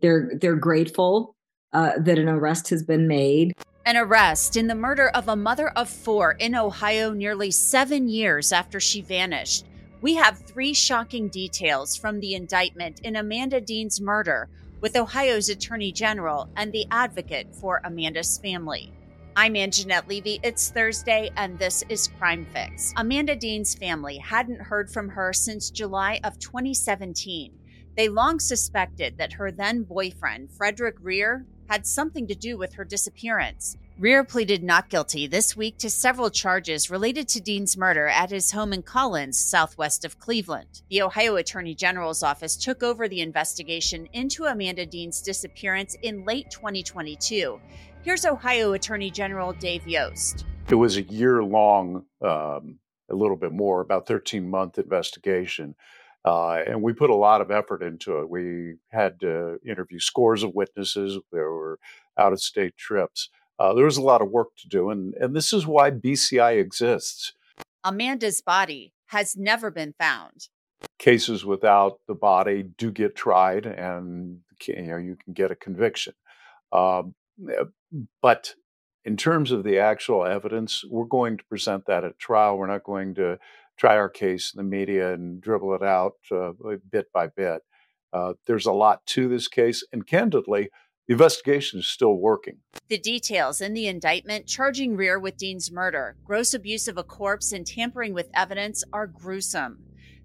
They're they're grateful uh, that an arrest has been made. An arrest in the murder of a mother of four in Ohio nearly seven years after she vanished. We have three shocking details from the indictment in Amanda Dean's murder with Ohio's Attorney General and the advocate for Amanda's family. I'm Angenette Levy. It's Thursday, and this is Crime Fix. Amanda Dean's family hadn't heard from her since July of 2017. They long suspected that her then boyfriend, Frederick Greer, had something to do with her disappearance. Greer pleaded not guilty this week to several charges related to Dean's murder at his home in Collins, southwest of Cleveland. The Ohio Attorney General's office took over the investigation into Amanda Dean's disappearance in late 2022. Here's Ohio Attorney General Dave Yost. It was a year long, um, a little bit more, about 13 month investigation uh, and we put a lot of effort into it. We had to interview scores of witnesses. There were out of state trips. Uh, there was a lot of work to do. And, and this is why BCI exists. Amanda's body has never been found. Cases without the body do get tried, and you know you can get a conviction. Um, eh, but in terms of the actual evidence, we're going to present that at trial. We're not going to try our case in the media and dribble it out uh, bit by bit. Uh, there's a lot to this case, and candidly, the investigation is still working. The details in the indictment charging Greer with Dean's murder, gross abuse of a corpse, and tampering with evidence are gruesome.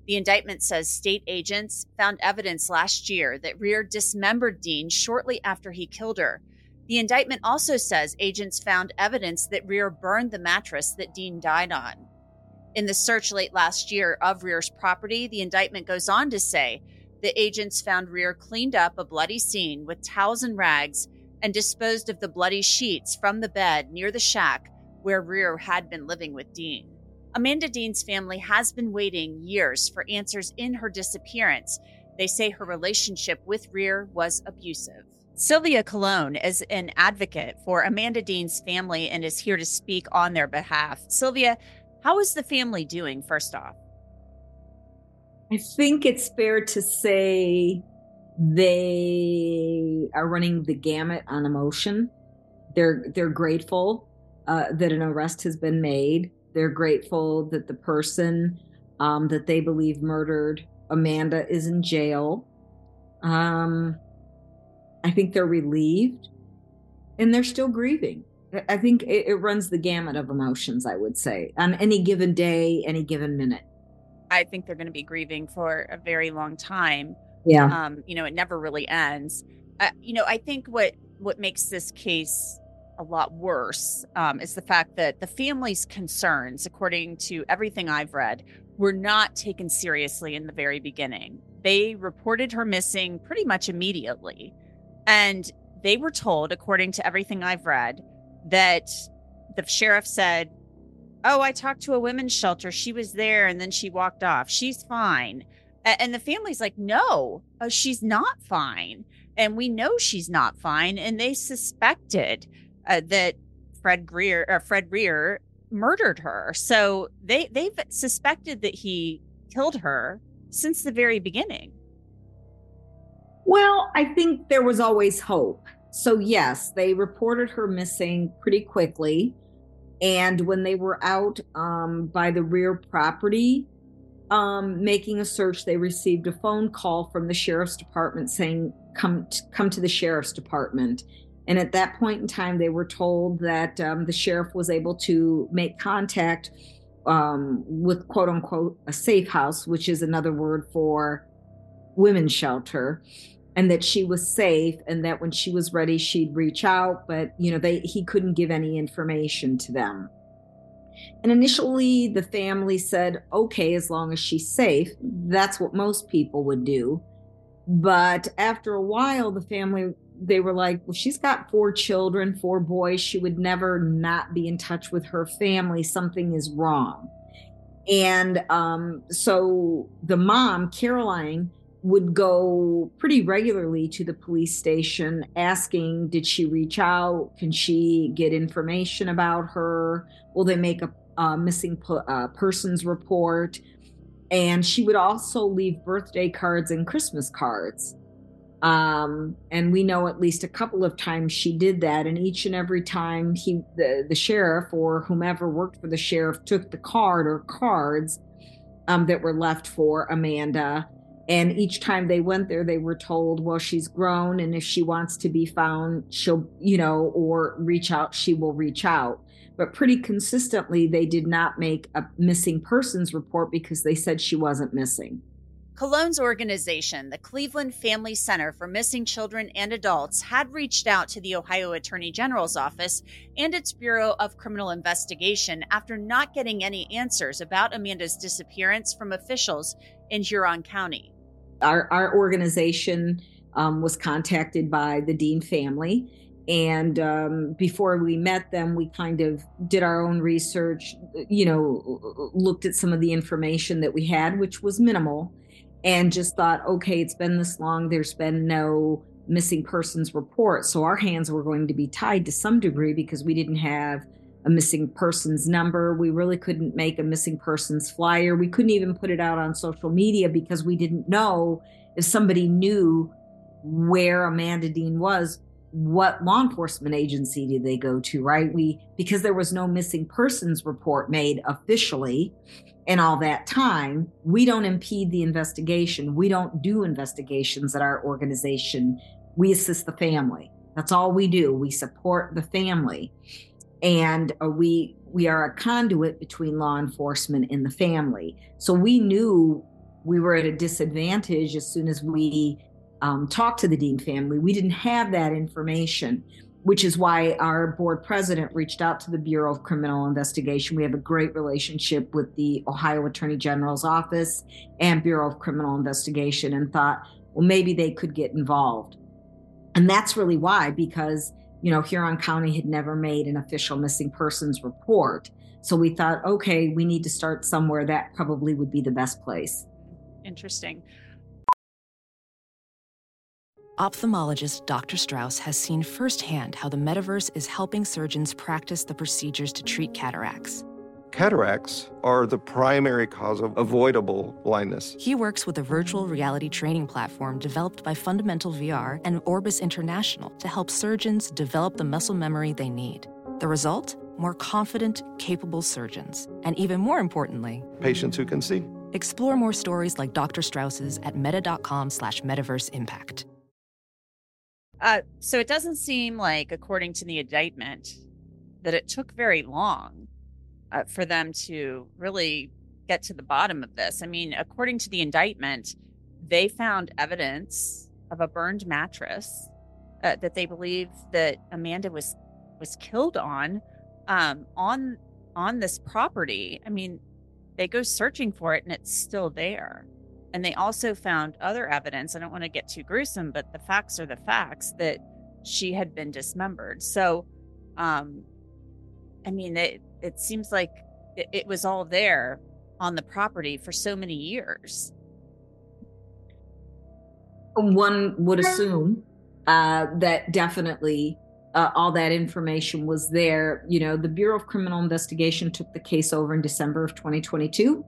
The indictment says state agents found evidence last year that Greer dismembered Dean shortly after he killed her. The indictment also says agents found evidence that Greer burned the mattress that Dean died on. In the search late last year of Greer's property, the indictment goes on to say the agents found Greer cleaned up a bloody scene with towels and rags and disposed of the bloody sheets from the bed near the shack where Greer had been living with Dean. Amanda Dean's family has been waiting years for answers in her disappearance. They say her relationship with Rear was abusive. Sylvia Colon is an advocate for Amanda Dean's family and is here to speak on their behalf. Sylvia, how is the family doing, first off? I think it's fair to say they are running the gamut on emotion. They're they're grateful uh, that an arrest has been made. They're grateful that the person um, that they believe murdered Amanda is in jail. Um, I think they're relieved, and they're still grieving. I think it, it runs the gamut of emotions, I would say, on any given day, any given minute. I think they're going to be grieving for a very long time. Yeah. Um, you know, it never really ends. Uh, you know, I think what what makes this case a lot worse um, is the fact that the family's concerns, according to everything I've read, were not taken seriously in the very beginning. They reported her missing pretty much immediately. And they were told, according to everything I've read, that the sheriff said, Oh, I talked to a women's shelter. She was there and then she walked off. She's fine. And the family's like, No, uh, she's not fine. And we know she's not fine. And they suspected uh, that Fred Greer, or Fred Rear murdered her. So they, they've suspected that he killed her since the very beginning. Well, I think there was always hope. So, yes, they reported her missing pretty quickly. And when they were out um, by the rear property um, making a search, they received a phone call from the sheriff's department saying come to, come to the sheriff's department. And at that point in time, they were told that um, the sheriff was able to make contact um, with quote unquote a safe house, which is another word for women's shelter, and that she was safe, and that when she was ready, she'd reach out. But you know, they he couldn't give any information to them. And initially, the family said, okay, as long as she's safe, that's what most people would do. But after a while, the family, they were like, well, she's got four children, four boys. She would never not be in touch with her family. Something is wrong. And um, so the mom, Caroline, would go pretty regularly to the police station asking, Did she reach out? Can she get information about her? Will they make a, a missing uh, persons report? And she would also leave birthday cards and Christmas cards. Um, and we know at least a couple of times she did that. And each and every time he, the, the sheriff or whomever worked for the sheriff, took the card or cards um, that were left for Amanda and each time they went there, they were told, well, she's grown. And if she wants to be found, she'll, you know, or reach out, she will reach out. But pretty consistently, they did not make a missing persons report because they said she wasn't missing. Colon's organization, the Cleveland Family Center for Missing Children and Adults, had reached out to the Ohio Attorney General's office and its Bureau of Criminal Investigation after not getting any answers about Amanda's disappearance from officials in Huron County our, our organization um, was contacted by the Dean family. And um, before we met them, we kind of did our own research, you know, looked at some of the information that we had, which was minimal, and just thought, okay, it's been this long. There's been no missing persons report. So our hands were going to be tied to some degree because we didn't have a missing persons number. We really couldn't make a missing persons flyer. We couldn't even put it out on social media because we didn't know if somebody knew where Amanda Dean was, what law enforcement agency did they go to, right? We because there was no missing persons report made officially in all that time, we don't impede the investigation. We don't do investigations at our organization. We assist the family. That's all we do. We support the family and uh, we we are a conduit between law enforcement and the family. So we knew we were at a disadvantage as soon as we um, talked to the Dean family. We didn't have that information, which is why our board president reached out to the Bureau of Criminal Investigation. We have a great relationship with the Ohio Attorney General's office and Bureau of Criminal Investigation and thought, well, maybe they could get involved. And that's really why, because you know, Huron County had never made an official missing persons report. So we thought, okay, we need to start somewhere. That probably would be the best place. Interesting. Ophthalmologist Dr. Strauss has seen firsthand how the metaverse is helping surgeons practice the procedures to treat cataracts Cataracts are the primary cause of avoidable blindness. He works with a virtual reality training platform developed by Fundamental VR and Orbis International to help surgeons develop the muscle memory they need. The result? More confident, capable surgeons. And even more importantly, patients who can see. Explore more stories like Dr. Strauss's at meta.com slash metaverse impact. Uh, so it doesn't seem like, according to the indictment, that it took very long uh, for them to really get to the bottom of this. I mean, according to the indictment, they found evidence of a burned mattress uh, that they believe that Amanda was was killed on um, on on this property. I mean, they go searching for it and it's still there. And they also found other evidence. I don't want to get too gruesome, but the facts are the facts that she had been dismembered. So, um, I mean, it, it seems like it, it was all there on the property for so many years. One would assume uh, that definitely uh, all that information was there. You know, the Bureau of Criminal Investigation took the case over in December of 2022.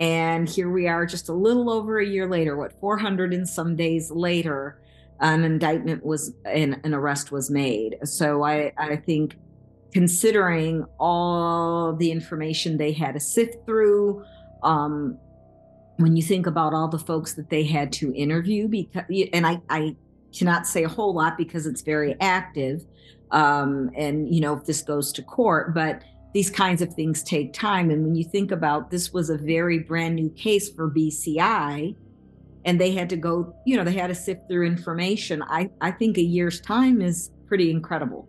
And here we are just a little over a year later, what, 400 and some days later, an indictment was, and an arrest was made. So I, I think considering all the information they had to sift through. Um, when you think about all the folks that they had to interview, because and I, I cannot say a whole lot because it's very active. Um, and, you know, if this goes to court, but these kinds of things take time. And when you think about this was a very brand new case for BCI, and they had to go, you know, they had to sift through information. I, I think a year's time is pretty incredible.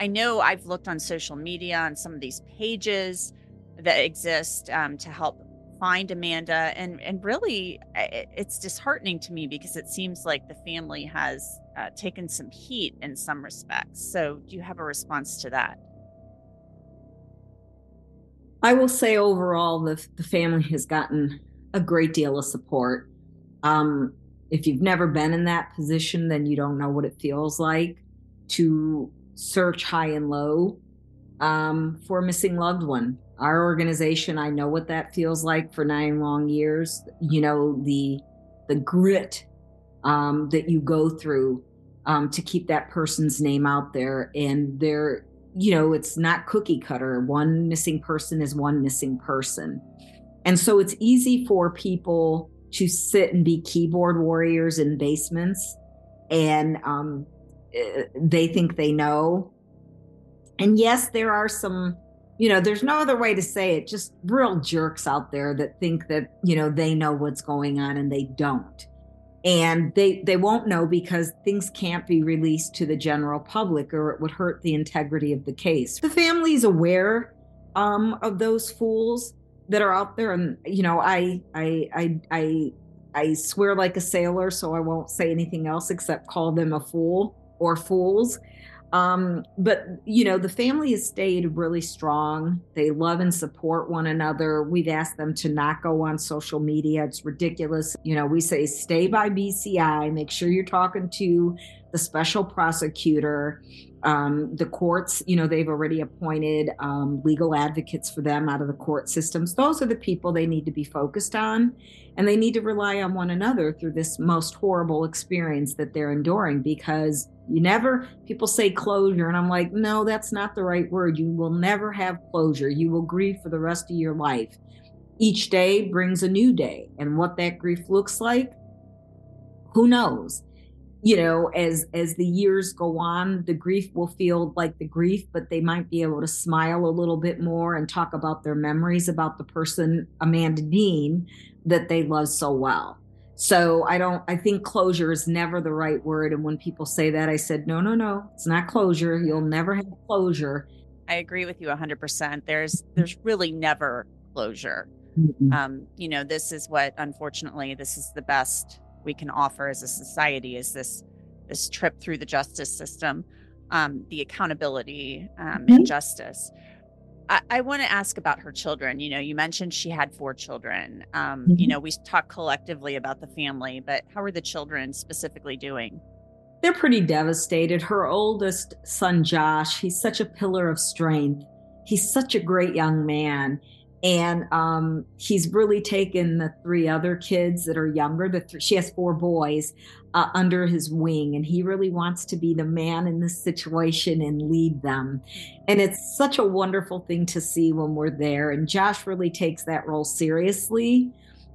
I know I've looked on social media on some of these pages that exist um, to help find Amanda, and and really, it's disheartening to me because it seems like the family has uh, taken some heat in some respects. So, do you have a response to that? I will say overall, the the family has gotten a great deal of support. Um, if you've never been in that position, then you don't know what it feels like to search high and low um, for a missing loved one. Our organization, I know what that feels like for nine long years. You know the the grit um, that you go through um, to keep that person's name out there, and there, you know, it's not cookie cutter. One missing person is one missing person, and so it's easy for people to sit and be keyboard warriors in basements and um, they think they know. And yes, there are some, you know, there's no other way to say it, just real jerks out there that think that, you know, they know what's going on and they don't. And they they won't know because things can't be released to the general public or it would hurt the integrity of the case. The family's aware um, of those fools that are out there and you know I, I i i i swear like a sailor so i won't say anything else except call them a fool or fools. Um, but you know the family has stayed really strong. They love and support one another. We've asked them to not go on social media. It's ridiculous. You know we say stay by bci make sure you're talking to the special prosecutor um, the courts, you know, they've already appointed um, legal advocates for them out of the court systems. Those are the people they need to be focused on. And they need to rely on one another through this most horrible experience that they're enduring because you never, people say closure. And I'm like, no, that's not the right word. You will never have closure. You will grieve for the rest of your life. Each day brings a new day. And what that grief looks like, who knows? You know as as the years go on the grief will feel like the grief but they might be able to smile a little bit more and talk about their memories about the person amanda dean that they love so well. So i don't i think closure is never the right word and when people say that i said no no no it's not closure. You'll never have closure. I agree with you 100% there's there's really never closure. Mm-hmm. um you know this is what unfortunately this is the best we can offer as a society is this this trip through the justice system, um, the accountability um, mm-hmm. and justice. I, I want to ask about her children. You know, you mentioned she had four children. Um, mm-hmm. You know, we talk collectively about the family, but how are the children specifically doing? They're pretty devastated. Her oldest son, Josh, he's such a pillar of strength. He's such a great young man and um, he's really taken the three other kids that are younger. The th- she has four boys uh, under his wing, and he really wants to be the man in this situation and lead them. And it's such a wonderful thing to see when we're there. And Josh really takes that role seriously.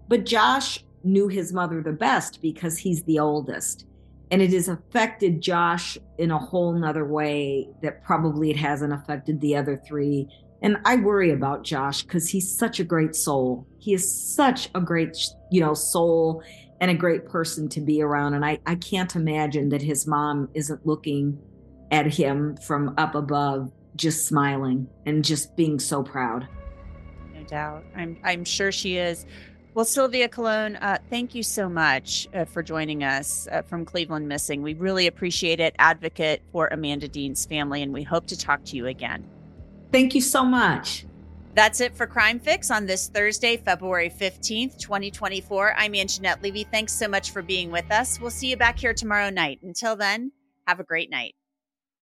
But Josh knew his mother the best because he's the oldest. And it has affected Josh in a whole nother way that probably it hasn't affected the other three and I worry about Josh because he's such a great soul. He is such a great, you know, soul and a great person to be around. And I, I can't imagine that his mom isn't looking at him from up above, just smiling and just being so proud. No doubt. I'm I'm sure she is. Well, Sylvia Colon, uh, thank you so much uh, for joining us uh, from Cleveland Missing. We really appreciate it. Advocate for Amanda Dean's family, and we hope to talk to you again. Thank you so much. That's it for Crime Fix on this Thursday, February 15th, 2024. I'm Angenette Levy. Thanks so much for being with us. We'll see you back here tomorrow night. Until then, have a great night.